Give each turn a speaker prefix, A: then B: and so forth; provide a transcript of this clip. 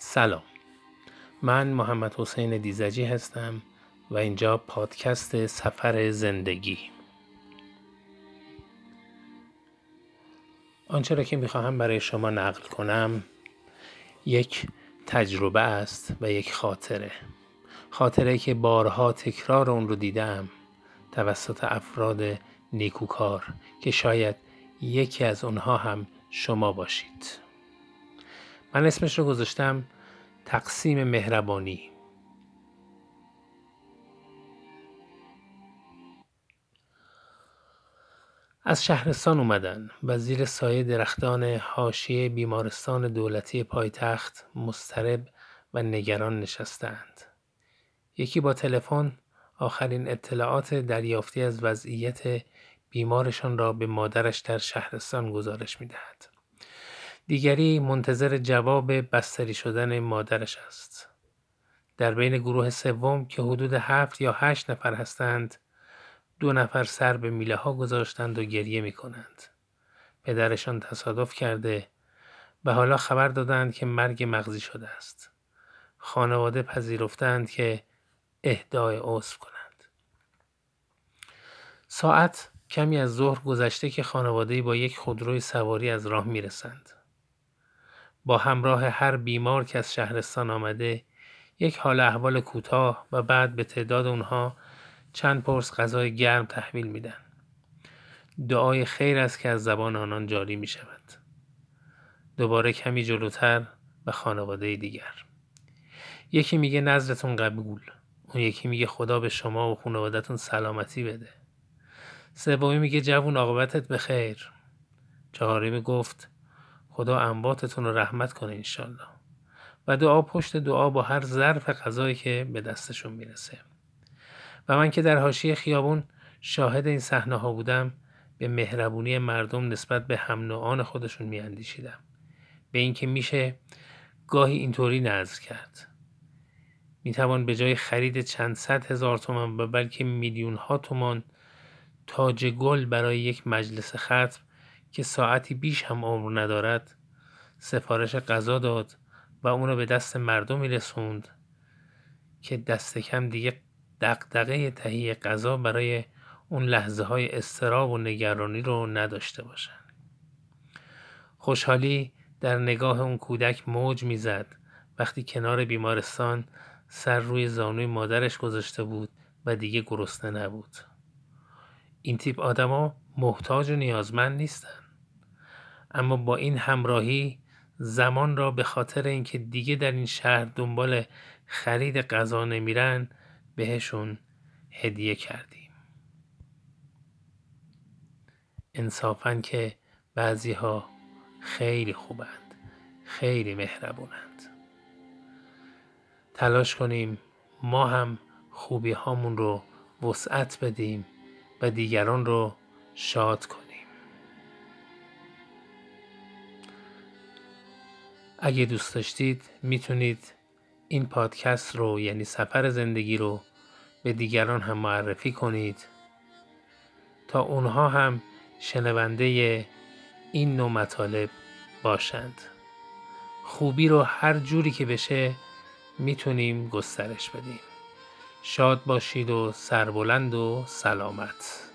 A: سلام. من محمد حسین دیزجی هستم و اینجا پادکست سفر زندگی. آنچه را که می‌خواهم برای شما نقل کنم یک تجربه است و یک خاطره. خاطره که بارها تکرار اون رو دیدم توسط افراد نیکوکار که شاید یکی از اونها هم شما باشید. من اسمش رو گذاشتم تقسیم مهربانی از شهرستان اومدن و زیر سایه درختان حاشیه بیمارستان دولتی پایتخت مسترب و نگران نشستند. یکی با تلفن آخرین اطلاعات دریافتی از وضعیت بیمارشان را به مادرش در شهرستان گزارش می‌دهد. دیگری منتظر جواب بستری شدن مادرش است. در بین گروه سوم که حدود هفت یا هشت نفر هستند دو نفر سر به میله ها گذاشتند و گریه می کنند. پدرشان تصادف کرده و حالا خبر دادند که مرگ مغزی شده است. خانواده پذیرفتند که اهدای عضو کنند. ساعت کمی از ظهر گذشته که خانواده با یک خودروی سواری از راه می رسند. با همراه هر بیمار که از شهرستان آمده یک حال احوال کوتاه و بعد به تعداد اونها چند پرس غذای گرم تحویل میدن. دعای خیر است که از زبان آنان جاری می شود. دوباره کمی جلوتر به خانواده دیگر. یکی میگه نظرتون قبول. اون یکی میگه خدا به شما و خانوادتون سلامتی بده. سومی میگه جوون عاقبتت به خیر. چهارمی گفت خدا انباتتون رو رحمت کنه انشالله و دعا پشت دعا با هر ظرف غذایی که به دستشون می‌رسه. و من که در حاشیه خیابون شاهد این صحنه ها بودم به مهربونی مردم نسبت به هم نوعان خودشون میاندیشیدم. به اینکه میشه گاهی اینطوری نظر کرد. می‌توان به جای خرید چند صد هزار تومان و بلکه میلیون ها تومان تاج گل برای یک مجلس ختم که ساعتی بیش هم عمر ندارد سفارش غذا داد و اون رو به دست مردمی رسوند که دست کم دیگه دقدقه تهیه غذا برای اون لحظه های استراب و نگرانی رو نداشته باشن. خوشحالی در نگاه اون کودک موج می‌زد وقتی کنار بیمارستان سر روی زانوی مادرش گذاشته بود و دیگه گرسنه نبود. این تیپ آدما محتاج و نیازمند نیستن. اما با این همراهی زمان را به خاطر اینکه دیگه در این شهر دنبال خرید غذا نمیرن بهشون هدیه کردیم. انصافا که بعضی ها خیلی خوبند خیلی مهربونند. تلاش کنیم ما هم خوبی هامون رو وسعت بدیم و دیگران رو شاد کنیم. اگه دوست داشتید می‌تونید این پادکست رو یعنی سفر زندگی رو به دیگران هم معرفی کنید. تا اونها هم شنونده این نوع مطالب باشند. خوبی رو هر جوری که بشه می‌تونیم گسترش بدیم. شاد باشید و سربلند و سلامت.